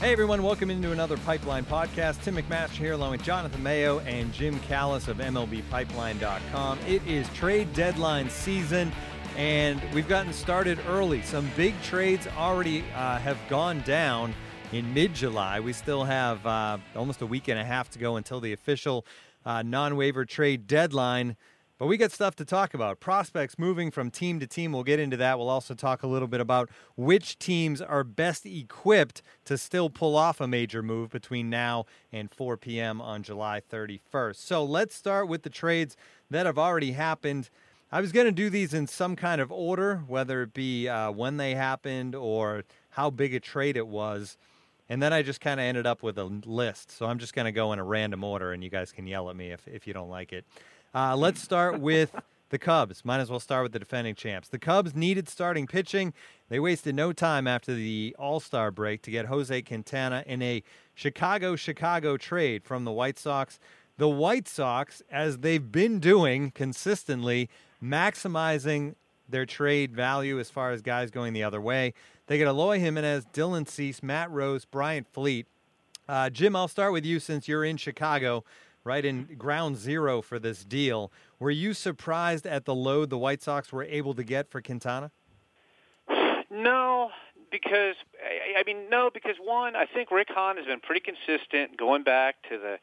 Hey everyone, welcome into another Pipeline podcast. Tim McMaster here along with Jonathan Mayo and Jim Callis of MLBPipeline.com. It is trade deadline season and we've gotten started early. Some big trades already uh, have gone down in mid July. We still have uh, almost a week and a half to go until the official uh, non waiver trade deadline. But we got stuff to talk about. Prospects moving from team to team. We'll get into that. We'll also talk a little bit about which teams are best equipped to still pull off a major move between now and 4 p.m. on July 31st. So let's start with the trades that have already happened. I was going to do these in some kind of order, whether it be uh, when they happened or how big a trade it was. And then I just kind of ended up with a list. So I'm just going to go in a random order, and you guys can yell at me if, if you don't like it. Uh, let's start with the Cubs. Might as well start with the defending champs. The Cubs needed starting pitching. They wasted no time after the All Star break to get Jose Quintana in a Chicago Chicago trade from the White Sox. The White Sox, as they've been doing consistently, maximizing their trade value as far as guys going the other way. They get Eloy Jimenez, Dylan Cease, Matt Rose, Bryant Flete. Uh, Jim, I'll start with you since you're in Chicago right in ground zero for this deal. Were you surprised at the load the White Sox were able to get for Quintana? No, because I mean no, because one, I think Rick Hahn has been pretty consistent going back to the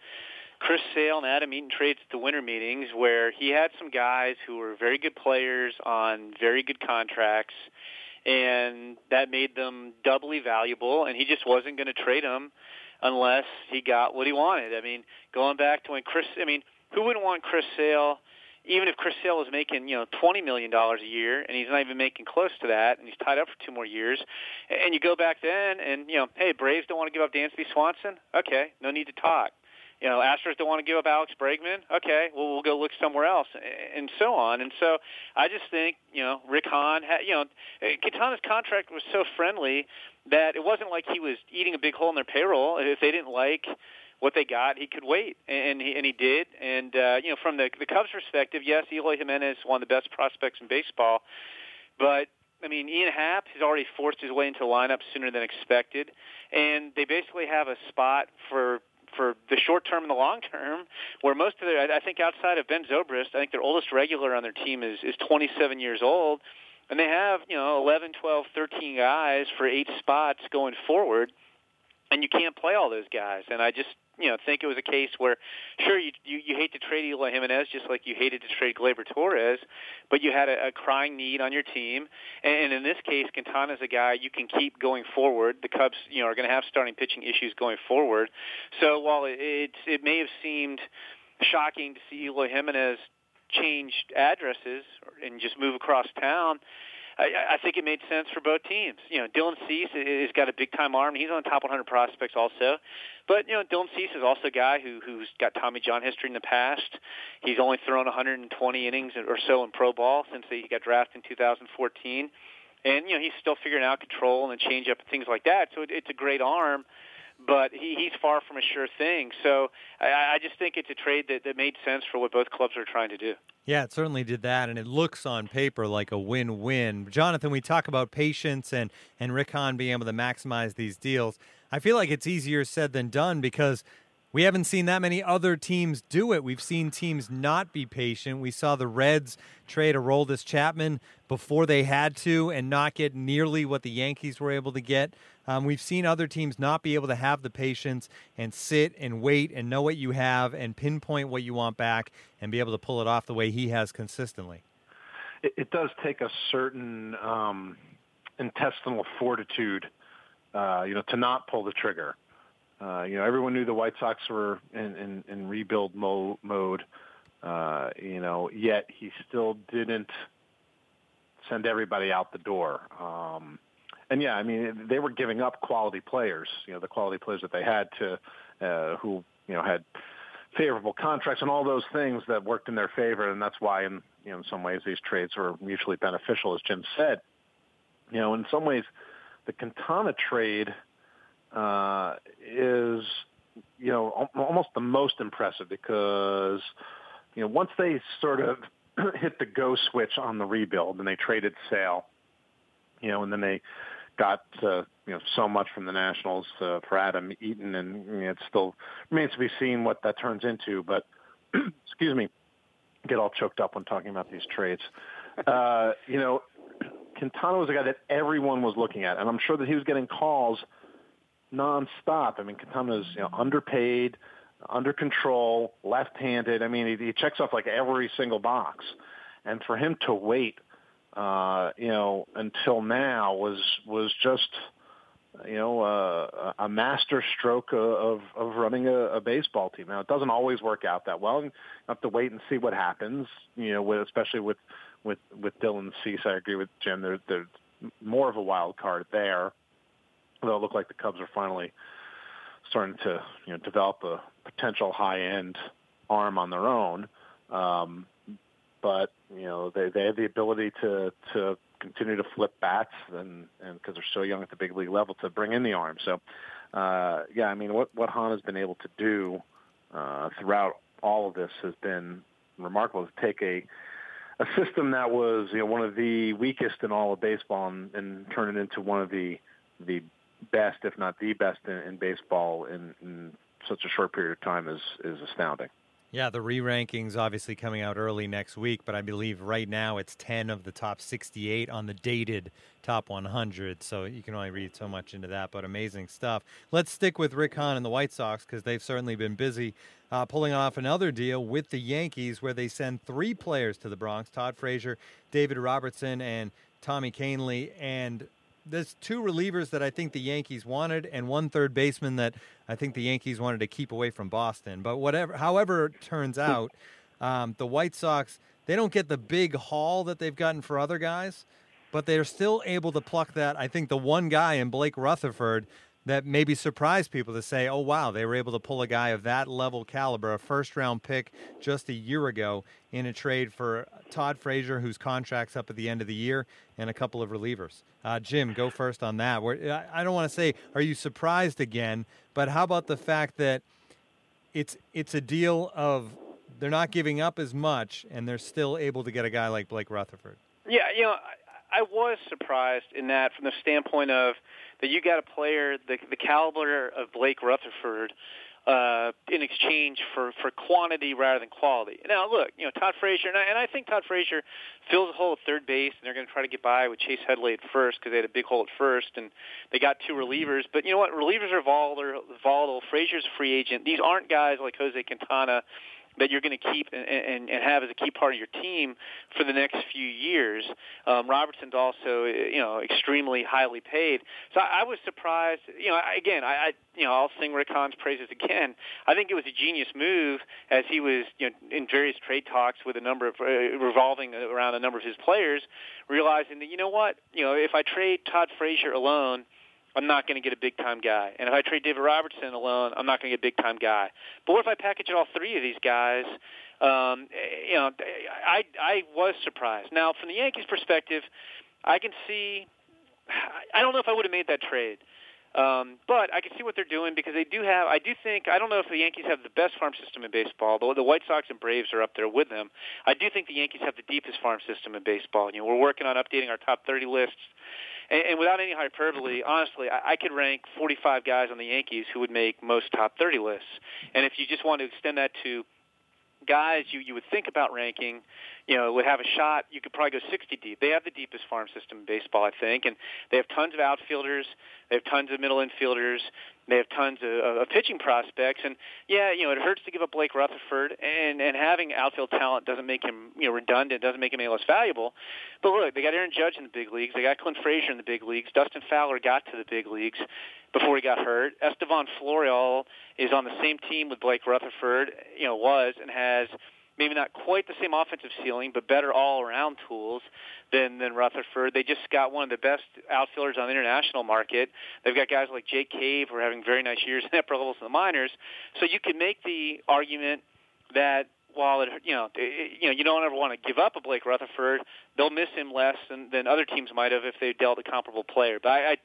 Chris Sale and Adam Eaton trades at the winter meetings where he had some guys who were very good players on very good contracts and that made them doubly valuable and he just wasn't going to trade them unless he got what he wanted. I mean, going back to when Chris, I mean, who wouldn't want Chris Sale? Even if Chris Sale was making, you know, twenty million dollars a year, and he's not even making close to that, and he's tied up for two more years, and you go back then, and you know, hey, Braves don't want to give up Dansby Swanson, okay, no need to talk. You know, Astros don't want to give up Alex Bregman. Okay, well we'll go look somewhere else, and so on. And so I just think you know Rick Hahn, had, you know, Quintana's contract was so friendly that it wasn't like he was eating a big hole in their payroll. If they didn't like what they got, he could wait, and he and he did. And uh, you know, from the the Cubs' perspective, yes, Eloy Jimenez one of the best prospects in baseball, but I mean, Ian Happ has already forced his way into lineup sooner than expected, and they basically have a spot for for the short term and the long term, where most of their, I think outside of Ben Zobrist, I think their oldest regular on their team is is 27 years old, and they have you know 11, 12, 13 guys for eight spots going forward, and you can't play all those guys. And I just you know think it was a case where sure you you, you hate to trade Eloy Jimenez just like you hated to trade Gleyber Torres, but you had a, a crying need on your team, and, and in this case, Quintana's a guy you can keep going forward. The Cubs you know are going to have starting pitching issues going forward, so while it it, it may have seemed shocking to see Eloy Jimenez change addresses and just move across town. I, I think it made sense for both teams. You know, Dylan Cease has got a big time arm. He's on the top 100 prospects also. But you know, Dylan Cease is also a guy who who's got Tommy John history in the past. He's only thrown 120 innings or so in pro ball since he got drafted in 2014. And you know, he's still figuring out control and the changeup and things like that. So it, it's a great arm but he, he's far from a sure thing. So I, I just think it's a trade that, that made sense for what both clubs are trying to do. Yeah, it certainly did that, and it looks on paper like a win-win. Jonathan, we talk about patience and and Rick Hahn being able to maximize these deals. I feel like it's easier said than done because we haven't seen that many other teams do it. We've seen teams not be patient. We saw the Reds trade a Aroldis Chapman before they had to and not get nearly what the Yankees were able to get. Um, we've seen other teams not be able to have the patience and sit and wait and know what you have and pinpoint what you want back and be able to pull it off the way he has consistently. It, it does take a certain um, intestinal fortitude, uh, you know, to not pull the trigger. Uh, you know, everyone knew the White Sox were in, in, in rebuild mo- mode. Uh, you know, yet he still didn't send everybody out the door. Um, and yeah, I mean, they were giving up quality players. You know, the quality players that they had to, uh, who you know had favorable contracts and all those things that worked in their favor. And that's why, in you know, in some ways, these trades were mutually beneficial, as Jim said. You know, in some ways, the Quintana trade uh, is, you know, almost the most impressive because, you know, once they sort of hit the go switch on the rebuild and they traded Sale, you know, and then they got uh, you know so much from the Nationals uh, for Adam Eaton, and you know, it still remains to be seen what that turns into. But excuse me, get all choked up when talking about these trades. Uh, you know, Quintana was a guy that everyone was looking at, and I'm sure that he was getting calls nonstop. I mean, Quintana's you know underpaid, under control, left-handed. I mean, he, he checks off like every single box, and for him to wait, uh, you know, until now was was just you know, uh, a master stroke of, of running a, a baseball team. Now, it doesn't always work out that well. You have to wait and see what happens. You know, with, especially with with with Dylan Cease. I agree with Jim. There, there's more of a wild card there. Though it looked like the Cubs are finally starting to you know develop a potential high end arm on their own. Um, but you know they they have the ability to to continue to flip bats and and because they're so young at the big league level to bring in the arm. So uh, yeah, I mean what what Hahn has been able to do uh, throughout all of this has been remarkable to take a a system that was you know one of the weakest in all of baseball and, and turn it into one of the the best, if not the best, in, in baseball in, in such a short period of time is is astounding. Yeah, the re rankings obviously coming out early next week, but I believe right now it's 10 of the top 68 on the dated top 100. So you can only read so much into that, but amazing stuff. Let's stick with Rick Hahn and the White Sox because they've certainly been busy uh, pulling off another deal with the Yankees where they send three players to the Bronx Todd Frazier, David Robertson, and Tommy Kahnle. And there's two relievers that I think the Yankees wanted, and one third baseman that I think the Yankees wanted to keep away from Boston. But whatever, however it turns out, um, the White Sox they don't get the big haul that they've gotten for other guys, but they're still able to pluck that. I think the one guy in Blake Rutherford that maybe surprised people to say, oh, wow, they were able to pull a guy of that level caliber, a first round pick just a year ago in a trade for Todd Frazier, whose contract's up at the end of the year, and a couple of relievers. Uh, Jim, go first on that. I don't want to say, are you surprised again? But how about the fact that it's it's a deal of they're not giving up as much, and they're still able to get a guy like Blake Rutherford? Yeah, you know, I, was surprised in that from the standpoint of that you got a player the the caliber of Blake Rutherford uh, in exchange for for quantity rather than quality. Now, look, you know Todd Frazier, and I, and I think Todd Frazier fills a hole at third base, and they're going to try to get by with Chase Headley at first because they had a big hole at first, and they got two relievers. But you know what? Relievers are volatile. volatile. Frazier's a free agent. These aren't guys like Jose Quintana that you're going to keep and, and, and have as a key part of your team for the next few years. Um, Robertson's also, you know, extremely highly paid. So I, I was surprised. You know, again, I, I, you know, I'll sing Rick Hahn's praises again. I think it was a genius move as he was, you know, in various trade talks with a number of uh, revolving around a number of his players, realizing that you know what, you know, if I trade Todd Frazier alone I'm not going to get a big time guy. And if I trade David Robertson alone, I'm not going to get a big time guy. But what if I package all three of these guys? Um, you know, I I was surprised. Now, from the Yankees' perspective, I can see. I don't know if I would have made that trade. Um, but I can see what they're doing because they do have. I do think I don't know if the Yankees have the best farm system in baseball. Though the White Sox and Braves are up there with them. I do think the Yankees have the deepest farm system in baseball. You know, we're working on updating our top 30 lists and, and without any hyperbole, honestly, I, I could rank 45 guys on the Yankees who would make most top 30 lists. And if you just want to extend that to guys you you would think about ranking, you know, would have a shot. You could probably go 60 deep. They have the deepest farm system in baseball, I think, and they have tons of outfielders. They have tons of middle infielders. They have tons of, of pitching prospects, and yeah, you know, it hurts to give up Blake Rutherford, and and having outfield talent doesn't make him you know redundant, doesn't make him any less valuable. But look, they got Aaron Judge in the big leagues. They got Clint Frazier in the big leagues. Dustin Fowler got to the big leagues before he got hurt. Estevan Florial is on the same team with Blake Rutherford, you know, was and has maybe not quite the same offensive ceiling, but better all-around tools than than Rutherford. They just got one of the best outfielders on the international market. They've got guys like Jake Cave who are having very nice years in upper levels in the minors. So you can make the argument that while it, you know, it, you know, you don't ever want to give up a Blake Rutherford, they'll miss him less than, than other teams might have if they dealt a comparable player. But I, I,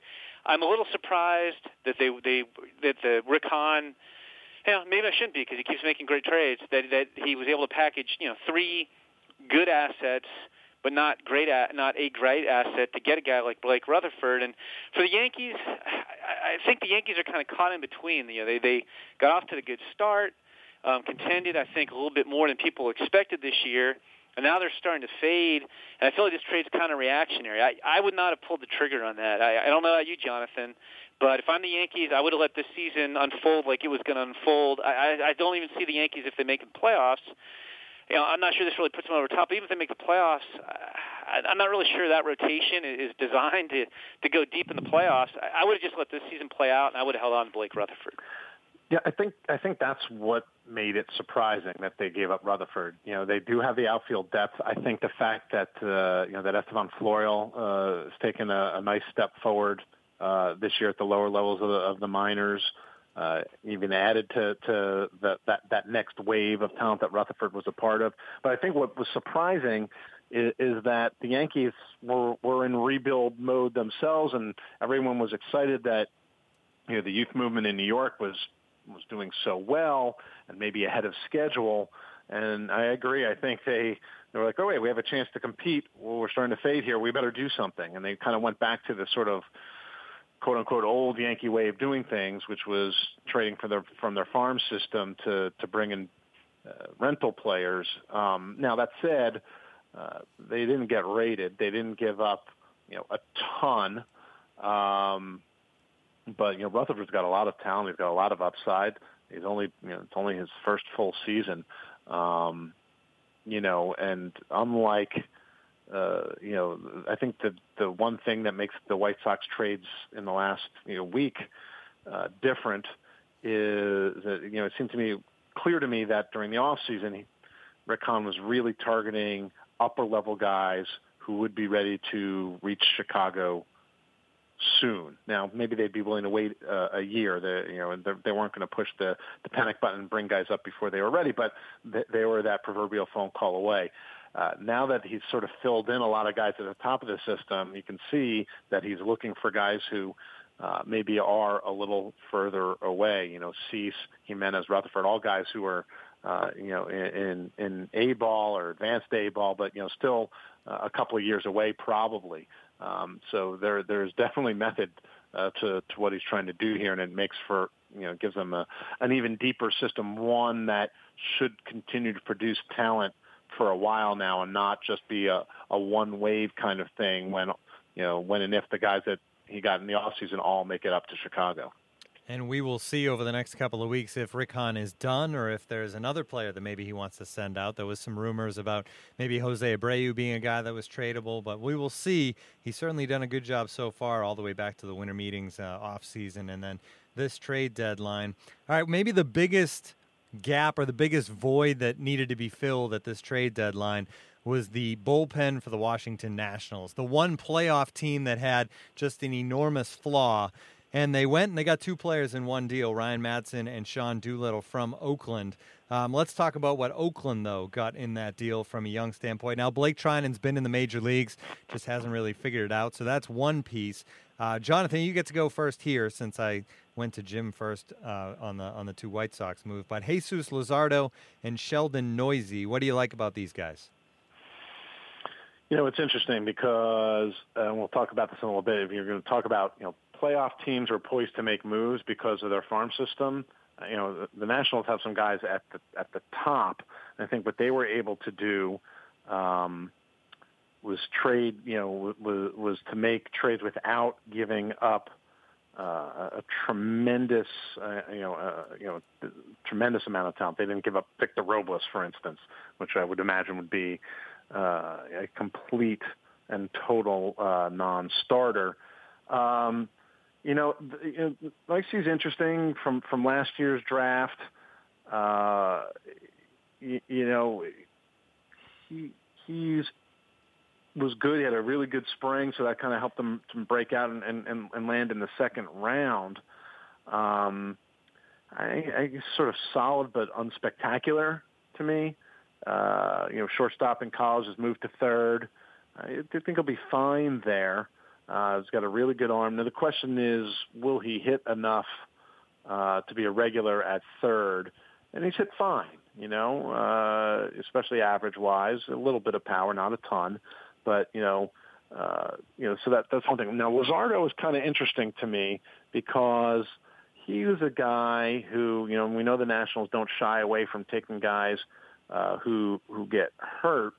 I'm a little surprised that they they that the Rick Hahn – yeah, maybe I shouldn't be because he keeps making great trades. That that he was able to package, you know, three good assets but not great, at, not a great asset to get a guy like Blake Rutherford. And for the Yankees, I, I think the Yankees are kind of caught in between. You know, they they got off to a good start, um, contended I think a little bit more than people expected this year and now they're starting to fade. And I feel like this trade's kind of reactionary. I, I would not have pulled the trigger on that. I, I don't know about you, Jonathan, but if I'm the Yankees, I would have let this season unfold like it was going to unfold. I, I, I don't even see the Yankees if they make the playoffs. You know, I'm not sure this really puts them over top. But even if they make the playoffs, I, I'm not really sure that rotation is designed to to go deep in the playoffs. I, I would have just let this season play out, and I would have held on to Blake Rutherford. Yeah, I think I think that's what made it surprising that they gave up Rutherford. You know, they do have the outfield depth. I think the fact that uh, you know that Estevan Florial uh, has taken a, a nice step forward uh, this year at the lower levels of the, of the minors, uh, even added to to the, that that next wave of talent that Rutherford was a part of. But I think what was surprising is, is that the Yankees were were in rebuild mode themselves, and everyone was excited that you know the youth movement in New York was was doing so well and maybe ahead of schedule. And I agree. I think they they were like, oh wait, we have a chance to compete. Well, we're starting to fade here. We better do something. And they kind of went back to the sort of quote unquote old Yankee way of doing things, which was trading for their from their farm system to to bring in uh, rental players. Um, now that said, uh, they didn't get rated. They didn't give up you know a ton. Um, but you know Rutherford's got a lot of talent. He's got a lot of upside. He's only you know it's only his first full season. Um, you know, and unlike uh, you know, I think the the one thing that makes the White Sox trades in the last you know week uh, different is that you know it seemed to me clear to me that during the off season, Rick Hahn was really targeting upper level guys who would be ready to reach Chicago soon. Now, maybe they'd be willing to wait uh, a year. They, you know, and they weren't going to push the, the panic button and bring guys up before they were ready, but they, they were that proverbial phone call away. Uh, now that he's sort of filled in a lot of guys at the top of the system, you can see that he's looking for guys who uh, maybe are a little further away. You know, Cease, Jimenez, Rutherford, all guys who are, uh, you know, in, in, in A ball or advanced A ball, but, you know, still uh, a couple of years away probably. Um, so there, there's definitely method uh, to to what he's trying to do here, and it makes for you know gives them a, an even deeper system, one that should continue to produce talent for a while now, and not just be a, a one wave kind of thing when you know when and if the guys that he got in the off season all make it up to Chicago. And we will see over the next couple of weeks if Rick Hahn is done or if there's another player that maybe he wants to send out. There was some rumors about maybe Jose Abreu being a guy that was tradable, but we will see. He's certainly done a good job so far, all the way back to the winter meetings uh, off season, and then this trade deadline. All right, maybe the biggest gap or the biggest void that needed to be filled at this trade deadline was the bullpen for the Washington Nationals, the one playoff team that had just an enormous flaw and they went and they got two players in one deal, Ryan Madson and Sean Doolittle from Oakland. Um, let's talk about what Oakland, though, got in that deal from a young standpoint. Now, Blake Treinen's been in the major leagues, just hasn't really figured it out. So that's one piece. Uh, Jonathan, you get to go first here since I went to Jim first uh, on the on the two White Sox move. But Jesus Luzardo and Sheldon Neuse, what do you like about these guys? You know, it's interesting because, and we'll talk about this in a little bit. If you're going to talk about, you know, playoff teams are poised to make moves because of their farm system. You know, the, the Nationals have some guys at the at the top. And I think what they were able to do um, was trade. You know, was was to make trades without giving up uh, a tremendous, uh, you know, uh, you know, tremendous amount of talent. They didn't give up Victor Robles, for instance, which I would imagine would be uh, a complete and total uh, non-starter. Um, you know, you know Lexie's interesting from from last year's draft. Uh, you, you know, he he's was good. He had a really good spring, so that kind of helped him to break out and, and, and land in the second round. Um, I, I sort of solid but unspectacular to me. Uh, you know, shortstop in college has moved to third. I think he'll be fine there. Uh, he's got a really good arm. Now the question is, will he hit enough uh, to be a regular at third? And he's hit fine, you know, uh, especially average wise. A little bit of power, not a ton. but you know, uh, you know, so that that's one thing. Now Luzardo is kind of interesting to me because he was a guy who, you know, we know the Nationals don't shy away from taking guys uh, who who get hurt.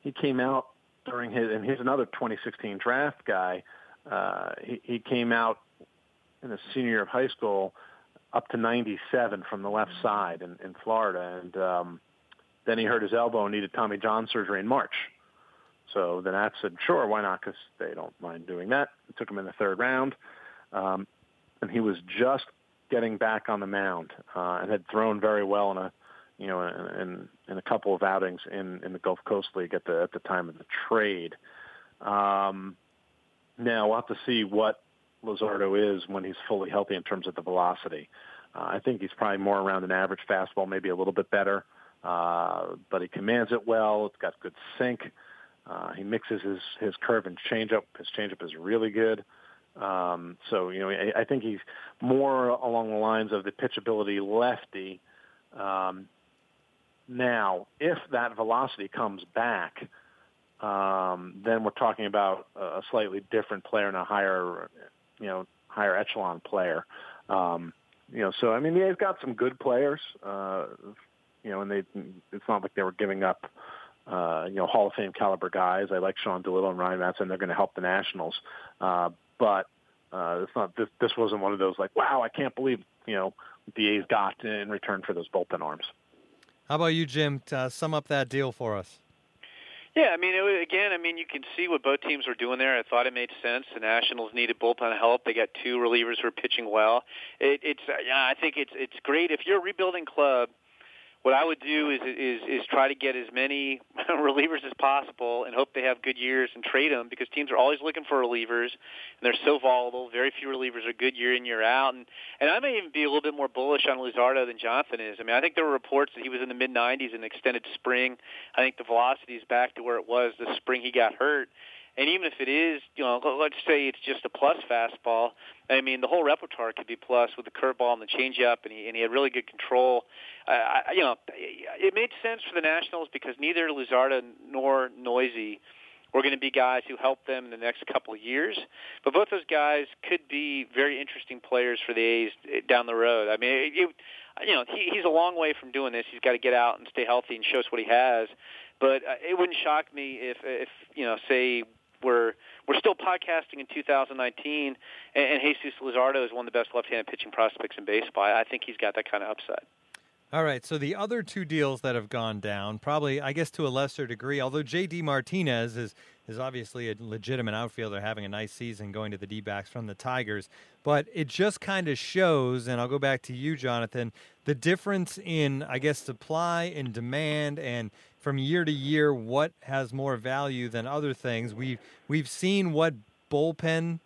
He came out during his, and he's another 2016 draft guy. Uh, he, he came out in the senior year of high school up to 97 from the left side in, in Florida, and um, then he hurt his elbow and needed Tommy John surgery in March. So the Nats said, sure, why not? Because they don't mind doing that. It took him in the third round, um, and he was just getting back on the mound uh, and had thrown very well in a, you know, in, in a couple of outings in, in the Gulf Coast League at the at the time of the trade. Um, now we'll have to see what Luzardo is when he's fully healthy in terms of the velocity. Uh, I think he's probably more around an average fastball, maybe a little bit better, uh, but he commands it well. It's got good sink. Uh, he mixes his his curve and changeup. His changeup is really good. Um, so you know, I, I think he's more along the lines of the pitchability lefty. Um, now, if that velocity comes back, um, then we're talking about a slightly different player and a higher, you know, higher echelon player. Um, you know, so I mean, they've got some good players. Uh, you know, and they it's not like they were giving up. Uh, you know, Hall of Fame caliber guys. I like Sean Doolittle and Ryan Madson. They're going to help the Nationals, uh, but uh, it's not. This, this wasn't one of those like, wow, I can't believe you know the A's got in return for those bullpen arms. How about you, Jim? To uh, sum up that deal for us. Yeah, I mean, it, again, I mean, you can see what both teams were doing there. I thought it made sense. The Nationals needed bullpen help. They got two relievers who are pitching well. It, it's, yeah, I think it's it's great if you're a rebuilding club what I would do is is is try to get as many relievers as possible and hope they have good years and trade them because teams are always looking for relievers and they're so volatile. Very few relievers are good year in year out, and and I may even be a little bit more bullish on Luzardo than Jonathan is. I mean, I think there were reports that he was in the mid 90s in extended spring. I think the velocity is back to where it was the spring he got hurt. And even if it is, you know, let's say it's just a plus fastball. I mean, the whole repertoire could be plus with the curveball and the changeup, and he and he had really good control. Uh, you know, it made sense for the Nationals because neither Luzardo nor Neuse were going to be guys who help them in the next couple of years. But both those guys could be very interesting players for the A's down the road. I mean, it, you know, he, he's a long way from doing this. He's got to get out and stay healthy and show us what he has. But uh, it wouldn't shock me if, if you know, say we're we're still podcasting in 2019, and, and Jesus Luzardo is one of the best left-handed pitching prospects in baseball. I think he's got that kind of upside. All right, so the other two deals that have gone down, probably I guess to a lesser degree, although J.D. Martinez is is obviously a legitimate outfielder having a nice season going to the D-backs from the Tigers, but it just kind of shows and I'll go back to you Jonathan, the difference in I guess supply and demand and from year to year what has more value than other things. We've we've seen what bullpen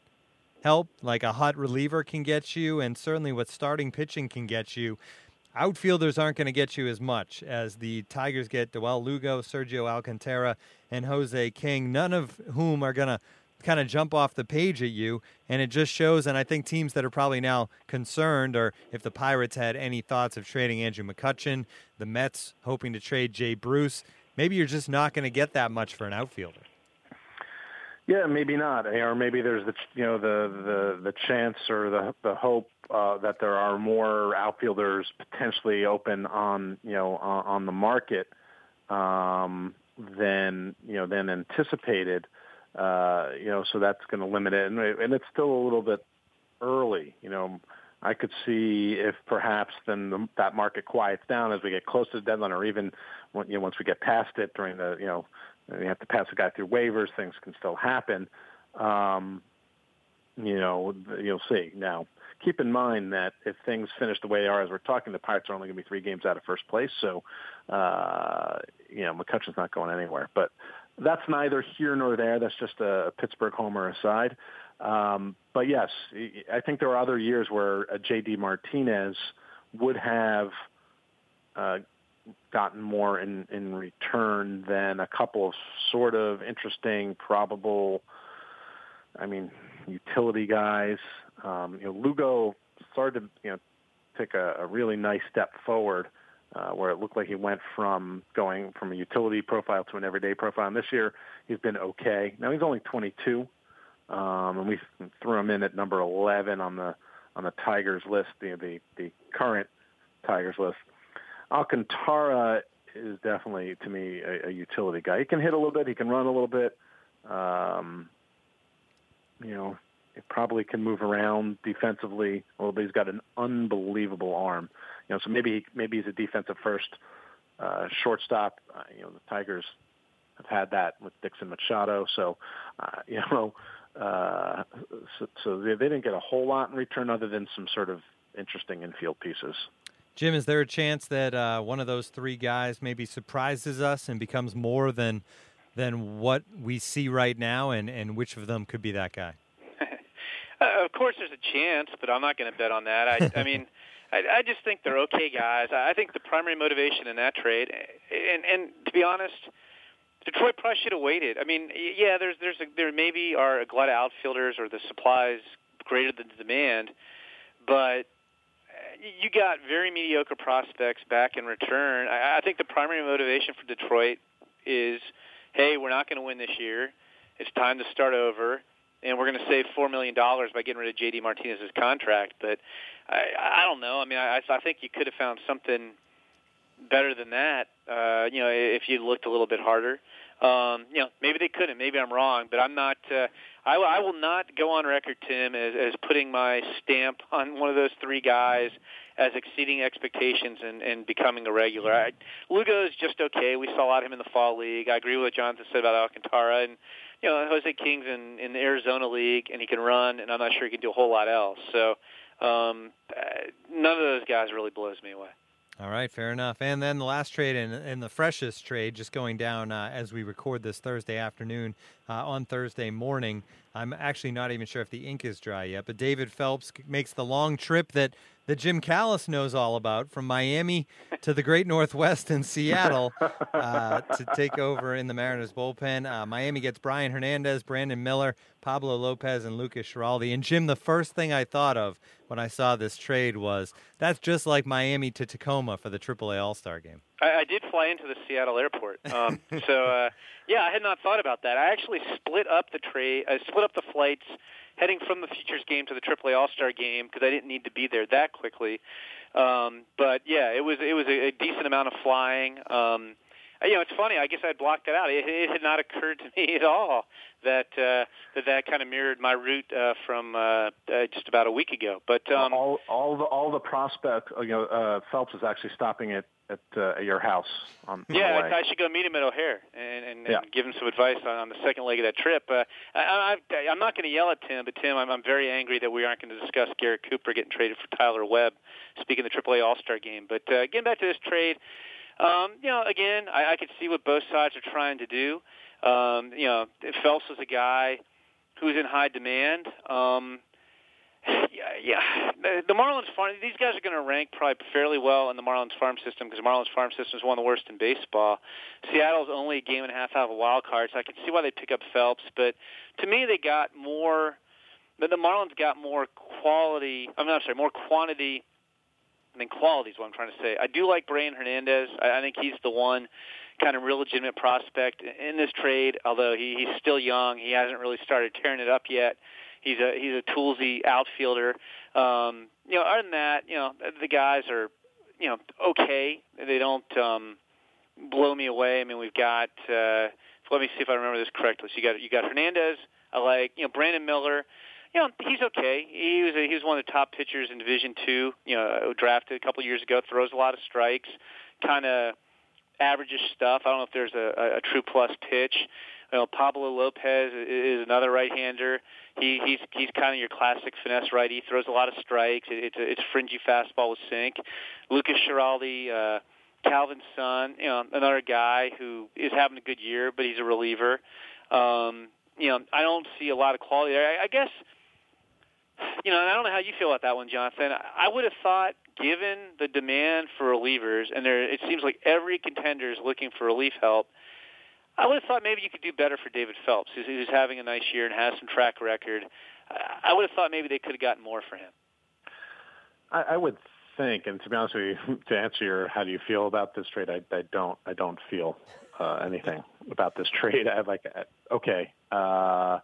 help like a hot reliever can get you and certainly what starting pitching can get you. Outfielders aren't going to get you as much as the Tigers get Dawel Lugo, Sergio Alcantara, and Jose King, none of whom are going to kind of jump off the page at you. And it just shows, and I think teams that are probably now concerned, or if the Pirates had any thoughts of trading Andrew McCutchen, the Mets hoping to trade Jay Bruce, maybe you're just not going to get that much for an outfielder. Yeah, maybe not, or maybe there's the you know the the the chance or the the hope uh, that there are more outfielders potentially open on you know on, on the market um, than you know than anticipated. Uh, you know, so that's going to limit it, and, and it's still a little bit early. You know, I could see if perhaps then the, that market quiets down as we get close to the deadline, or even when, you know once we get past it during the you know you have to pass a guy through waivers, things can still happen. Um, you know, you'll see. Now, keep in mind that if things finish the way they are as we're talking, the Pirates are only going to be three games out of first place. So, uh, you know, McCutchen's not going anywhere. But that's neither here nor there. That's just a Pittsburgh homer aside. Um, but yes, I think there are other years where a J.D. Martinez would have uh, gotten more in, in return than a couple of sort of interesting, probable, I mean, utility guys. Um, you know, Lugo started to, you know, take a, a really nice step forward uh, where it looked like he went from going from a utility profile to an everyday profile. And this year, he's been okay. Now he's only 22, um, and we threw him in at number 11 on the on the Tigers list, the the, the current Tigers list. Alcantara is definitely to me a, a utility guy. He can hit a little bit, he can run a little bit. Um, you know, he probably can move around defensively a. He's got an unbelievable arm. You know, so maybe maybe he's a defensive first uh, shortstop. Uh, you know, the Tigers have had that with Dixon Machado. So, uh, you know, uh, so, so they, they didn't get a whole lot in return other than some sort of interesting infield pieces. Jim, is there a chance that uh, one of those three guys maybe surprises us and becomes more than than what we see right now, and, and which of them could be that guy? uh, of course, there's a chance, but I'm not going to bet on that. I, I mean, I, I just think they're okay guys. I think the primary motivation in that trade, and and to be honest, Detroit probably should have waited. I mean, yeah, there's there's a, there maybe are a glut of outfielders or the supplies greater than the demand, but you got very mediocre prospects back in return. I, I think the primary motivation for Detroit is, hey, we're not going to win this year. It's time to start over, and we're going to save four million dollars by getting rid of J.D. Martinez's contract. But I, I don't know. I mean, I, I think you could have found something better than that. Uh, you know, if you looked a little bit harder. Um, you know, maybe they couldn't. Maybe I'm wrong, but I'm not. Uh, I, I will not go on record, Tim, as, as putting my stamp on one of those three guys as exceeding expectations and, and becoming a regular. I, Lugo is just okay. We saw a lot of him in the fall league. I agree with what Jonathan said about Alcantara, and you know Jose King's in, in the Arizona league, and he can run, and I'm not sure he can do a whole lot else. So um, uh, none of those guys really blows me away. All right, fair enough. And then the last trade and, and the freshest trade just going down uh, as we record this Thursday afternoon uh, on Thursday morning. I'm actually not even sure if the ink is dry yet, but David Phelps makes the long trip that that Jim Callis knows all about from Miami to the Great Northwest in Seattle uh, to take over in the Mariners bullpen. Uh, Miami gets Brayan Hernandez, Brandon Miller, Pablo Lopez, and Lukas Schiraldi. And Jim, the first thing I thought of when I saw this trade was that's just like Miami to Tacoma for the AAA All Star game. I, I did fly into the Seattle airport, um, so uh, yeah, I had not thought about that. I actually split up the trade, I split up the flights heading from the Futures game to the AAA All Star game because I didn't need to be there that quickly. Um, but yeah, it was it was a, a decent amount of flying. Um, you know, it's funny. I guess I blocked it out. It, it had not occurred to me at all that uh, that that kind of mirrored my route uh, from uh, uh, just about a week ago. But um, all all the all the prospect, you know, uh, Phelps is actually stopping at at, uh, at your house on. Yeah, on I should go meet him at O'Hare and, and, yeah. give him some advice on, on the second leg of that trip. Uh, I, I, I'm not going to yell at Tim, but Tim, I'm, I'm very angry that we aren't going to discuss Garrett Cooper getting traded for Tyler Webb. Speaking of the AAA All Star game, but uh, getting back to this trade. Um, you know, again, I, I could see what both sides are trying to do. Um, you know, Phelps is a guy who's in high demand. Um, yeah, yeah. The, the Marlins farm. These guys are going to rank probably fairly well in the Marlins farm system because Marlins farm system is one of the worst in baseball. Seattle's only a game and a half out of a wild card, so I can see why they pick up Phelps. But to me, they got more. But the Marlins got more quality. I'm not sorry, more quantity than quality is what I'm trying to say. I do like Brayan Hernandez. I, I think he's the one kind of real legitimate prospect in this trade. Although he, he's still young, he hasn't really started tearing it up yet. He's a he's a toolsy outfielder. Um, you know, other than that, you know, the guys are you know okay. They don't um, blow me away. I mean, we've got. Uh, let me see if I remember this correctly. So you got you got Hernandez. I like you know Brandon Miller you know, he's okay. He was a, he was one of the top pitchers in Division Two. You know, drafted a couple years ago. Throws a lot of strikes. Kind of averages stuff. I don't know if there's a, a true plus pitch. You know, Pablo Lopez is another right-hander. He he's he's kind of your classic finesse righty. He throws a lot of strikes. It, it's a, it's fringy fastball with sink. Lukas Schiraldi, uh, Calvin's son, you know, another guy who is having a good year, but he's a reliever. Um, you know, I don't see a lot of quality there. I, I guess you know, and I don't know how you feel about that one, Jonathan. I would have thought, given the demand for relievers, and there, it seems like every contender is looking for relief help. I would have thought maybe you could do better for David Phelps, who's, who's having a nice year and has some track record. I would have thought maybe they could have gotten more for him. I, I would think, and to be honest with you, to answer your how do you feel about this trade, I, I don't I don't feel uh, anything about this trade. I like uh, okay, uh,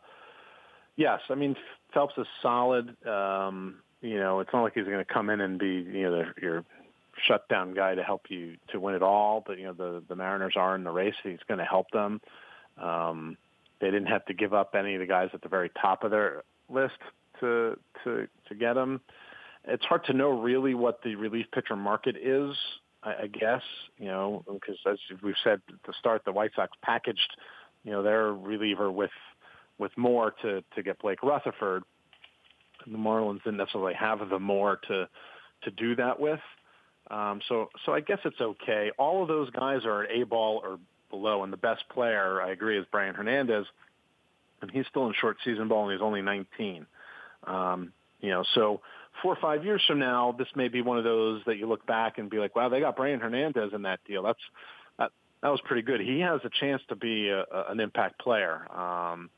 yes, I mean Phelps is solid. Um, you know, it's not like he's going to come in and be you know the, your shutdown guy to help you to win it all. But you know the the Mariners are in the race. He's going to help them. Um, they didn't have to give up any of the guys at the very top of their list to to to get him. It's hard to know really what the relief pitcher market is. I, I guess you know because as we've said the start, the White Sox packaged you know their reliever with with more to to get Blake Rutherford. The Marlins didn't necessarily have the more to to do that with. Um, so so I guess it's okay. All of those guys are at A ball or below, and the best player I agree is Brayan Hernandez, and he's still in short season ball and he's only 19. Um, you know, so four or five years from now, this may be one of those that you look back and be like, wow, they got Brayan Hernandez in that deal. That's that that was pretty good. He has a chance to be a, a, an impact player. Um,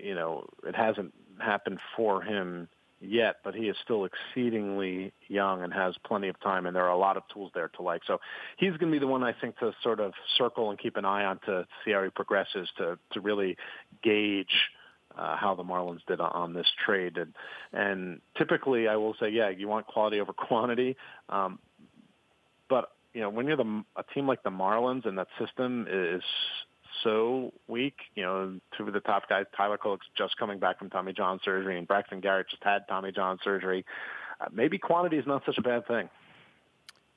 you know, it hasn't happened for him yet, but he is still exceedingly young and has plenty of time, and there are a lot of tools there to like. So he's going to be the one I think to sort of circle and keep an eye on to see how he progresses to to really gauge. Uh, how the Marlins did on this trade, and and typically I will say, yeah, you want quality over quantity, um, but you know when you're the a team like the Marlins and that system is so weak. You know, two of the top guys, Tyler Kolek's just coming back from Tommy John surgery, and Braxton Garrett just had Tommy John surgery. Uh, maybe quantity is not such a bad thing.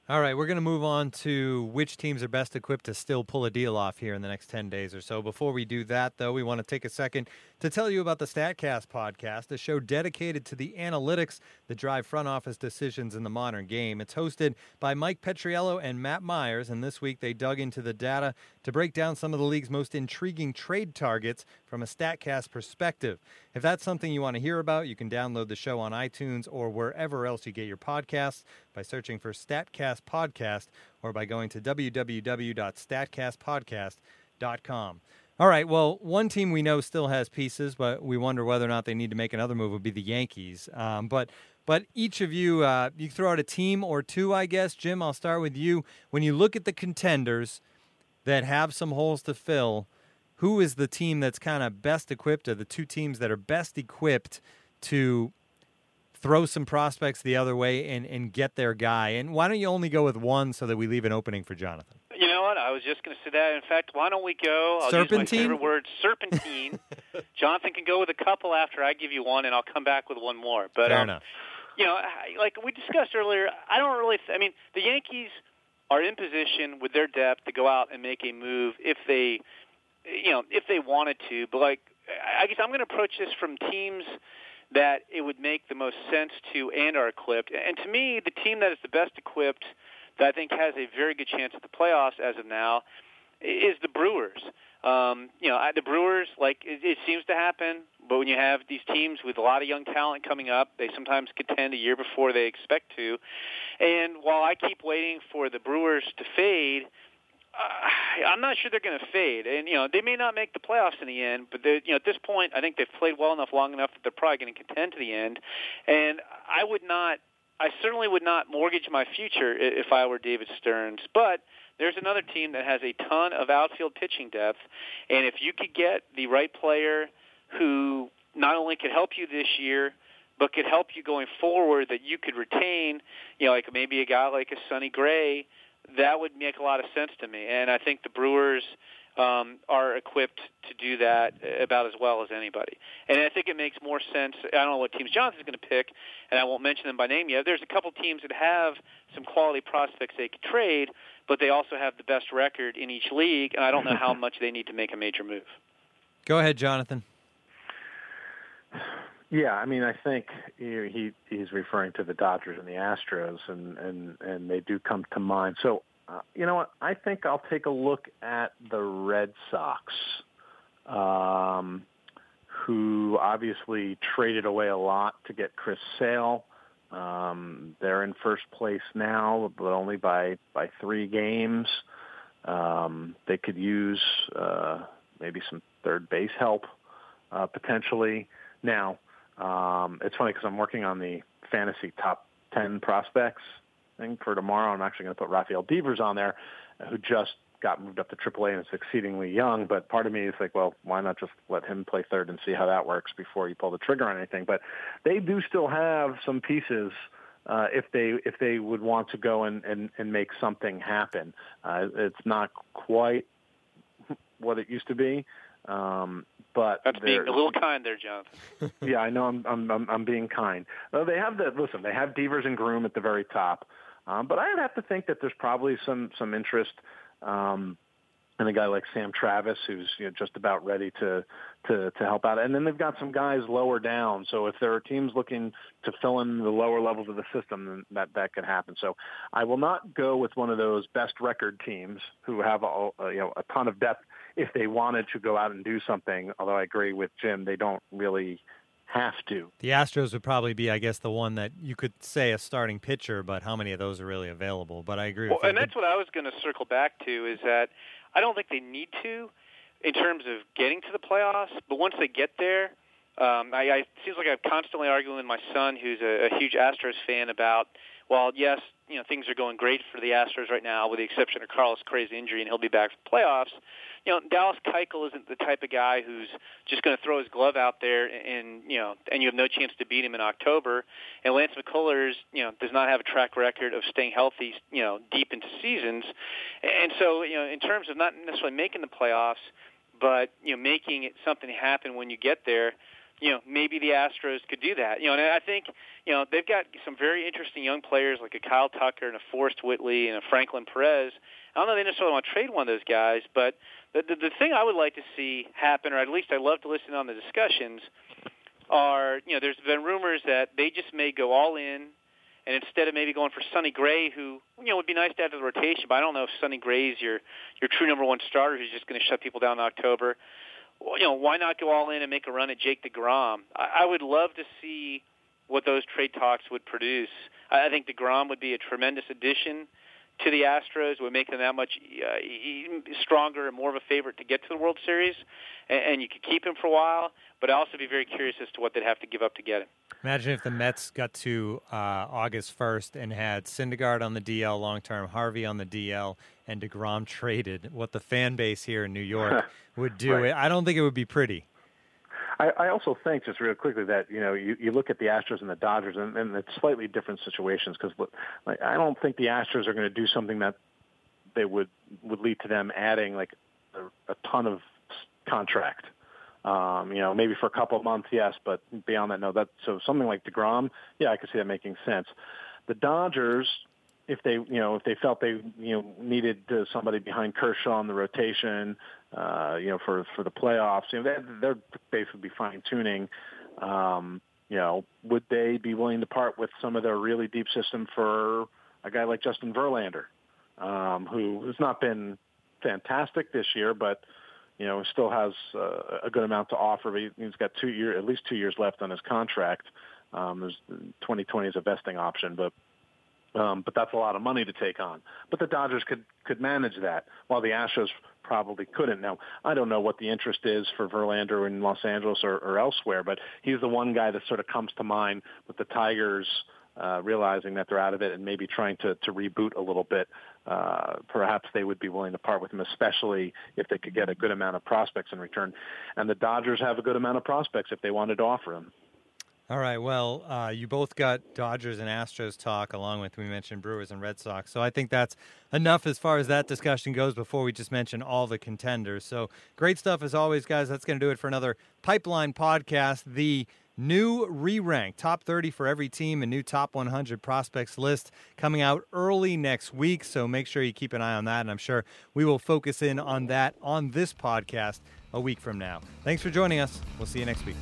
All right, we're going to move on to which teams are best equipped to still pull a deal off here in the next 10 days or so. Before we do that, though, we want to take a second to tell you about the StatCast podcast, a show dedicated to the analytics that drive front office decisions in the modern game. It's hosted by Mike Petriello and Matt Myers, and this week they dug into the data to break down some of the league's most intriguing trade targets from a StatCast perspective. If that's something you want to hear about, you can download the show on iTunes or wherever else you get your podcasts by searching for StatCast Podcast or by going to www.statcastpodcast.com. All right, well, one team we know still has pieces, but we wonder whether or not they need to make another move would be the Yankees. Um, but but each of you, uh, you throw out a team or two, I guess. Jim, I'll start with you. When you look at the contenders that have some holes to fill, who is the team that's kind of best equipped, or the two teams that are best equipped to throw some prospects the other way and, and get their guy? And why don't you only go with one so that we leave an opening for Jonathan? I was just going to say that. In fact, why don't we go? I'll serpentine. Use my favorite word, serpentine. Jonathan can go with a couple after I give you one, and I'll come back with one more. But Fair um, enough. You know, like we discussed earlier, I don't really. Th- I mean, the Yankees are in position with their depth to go out and make a move if they, you know, if they wanted to. But like, I guess I'm going to approach this from teams that it would make the most sense to and are equipped. And to me, the team that is the best equipped, that I think has a very good chance at the playoffs as of now, is the Brewers. Um, you know, the Brewers, like it, it seems to happen, but when you have these teams with a lot of young talent coming up, they sometimes contend a year before they expect to. And while I keep waiting for the Brewers to fade, uh, I'm not sure they're going to fade, and you know they may not make the playoffs in the end. But you know, at this point, I think they've played well enough, long enough that they're probably going to contend to the end. And I would not, I certainly would not mortgage my future if I were David Stearns. But there's another team that has a ton of outfield pitching depth, and if you could get the right player who not only could help you this year but could help you going forward that you could retain, you know, like maybe a guy like a Sonny Gray that would make a lot of sense to me. And I think the Brewers um, are equipped to do that about as well as anybody. And I think it makes more sense. I don't know what teams Jonathan's going to pick, and I won't mention them by name yet. There's a couple teams that have some quality prospects they could trade, but they also have the best record in each league, and I don't know how much they need to make a major move. Go ahead, Jonathan. Yeah, I mean, I think he, he he's referring to the Dodgers and the Astros, and and and they do come to mind. So, uh, you know what? I think I'll take a look at the Red Sox, um, who obviously traded away a lot to get Chris Sale. Um, they're in first place now, but only by by three games. Um, they could use uh, maybe some third base help uh, potentially. Now, um, it's funny because I'm working on the fantasy top 10 prospects thing for tomorrow. I'm actually going to put Rafael Devers on there, who just got moved up to AAA and is exceedingly young. But part of me is like, well, why not just let him play third and see how that works before you pull the trigger on anything? But they do still have some pieces. Uh, if they if they would want to go and, and, and make something happen, uh, it's not quite what it used to be. Um, but that's being a little kind there, Jonathan. yeah, I know. I'm I'm I'm, I'm being kind. Uh, they have the listen. They have Devers and Groome at the very top, um, but I'd have to think that there's probably some some interest um, in a guy like Sam Travis, who's you know, just about ready to to to help out. And then they've got some guys lower down. So if there are teams looking to fill in the lower levels of the system, then that that could happen. So I will not go with one of those best record teams who have a, a you know a ton of depth if they wanted to go out and do something. Although I agree with Jim, they don't really have to. The Astros would probably be, I guess, the one that you could say a starting pitcher, but how many of those are really available? But I agree. With Well, and that's what I was going to circle back to is that I don't think they need to in terms of getting to the playoffs, but once they get there, um, I, I it seems like I'm constantly arguing with my son, who's a, a huge Astros fan, about well, yes, you know things are going great for the Astros right now, with the exception of Carlos Correa's injury, and he'll be back for the playoffs. You know, Dallas Keuchel isn't the type of guy who's just going to throw his glove out there and you know, and you have no chance to beat him in October. And Lance McCullers, you know, does not have a track record of staying healthy, you know, deep into seasons. And so, you know, in terms of not necessarily making the playoffs, but you know, making it something happen when you get there you know, maybe the Astros could do that. You know, and I think, you know, they've got some very interesting young players like a Kyle Tucker and a Forrest Whitley and a Franklin Perez. I don't know if they necessarily want to trade one of those guys, but the, the, the thing I would like to see happen, or at least I love to listen on the discussions, are, you know, there's been rumors that they just may go all in and instead of maybe going for Sonny Gray, who you know would be nice to add to the rotation, but I don't know if Sonny Gray is your your true number one starter who's just going to shut people down in October you know, why not go all in and make a run at Jake DeGrom? I, I would love to see what those trade talks would produce. I, I think DeGrom would be a tremendous addition to the Astros. Would make them that much uh, stronger and more of a favorite to get to the World Series, and, and you could keep him for a while. But I'd also be very curious as to what they'd have to give up to get him. Imagine if the Mets got to uh, August 1st and had Syndergaard on the DL long term, Harvey on the DL, and DeGrom traded. What the fan base here in New York would do. Right. I don't think it would be pretty. I, I also think, just real quickly, that you know you, you look at the Astros and the Dodgers, and, and it's slightly different situations because like, I don't think the Astros are going to do something that they would would lead to them adding like a, a ton of contract. Um, you know, maybe for a couple of months, yes, but beyond that, no. That so something like Degrom, yeah, I could see that making sense. The Dodgers, if they, you know, if they felt they, you know, needed uh, somebody behind Kershaw in the rotation, uh, you know, for for the playoffs, you know, base would be fine tuning. Um, you know, would they be willing to part with some of their really deep system for a guy like Justin Verlander, um, who has not been fantastic this year, but you know, still has uh, a good amount to offer. He's got two year, at least two years left on his contract. Um, there's 2020 is a vesting option, but um, but that's a lot of money to take on. But the Dodgers could could manage that, while the Astros probably couldn't. Now, I don't know what the interest is for Verlander in Los Angeles or, or elsewhere, but he's the one guy that sort of comes to mind with the Tigers uh, realizing that they're out of it and maybe trying to, to reboot a little bit. Uh, perhaps they would be willing to part with him, especially if they could get a good amount of prospects in return. And the Dodgers have a good amount of prospects if they wanted to offer him. All right. Well, uh, you both got Dodgers and Astros talk, along with we mentioned Brewers and Red Sox. So I think that's enough as far as that discussion goes. Before we just mention all the contenders. So great stuff as always, guys. That's going to do it for another Pipeline podcast. The new re-rank top 30 for every team, a new top 100 prospects list coming out early next week. So make sure you keep an eye on that, and I'm sure we will focus in on that on this podcast a week from now. Thanks for joining us. We'll see you next week.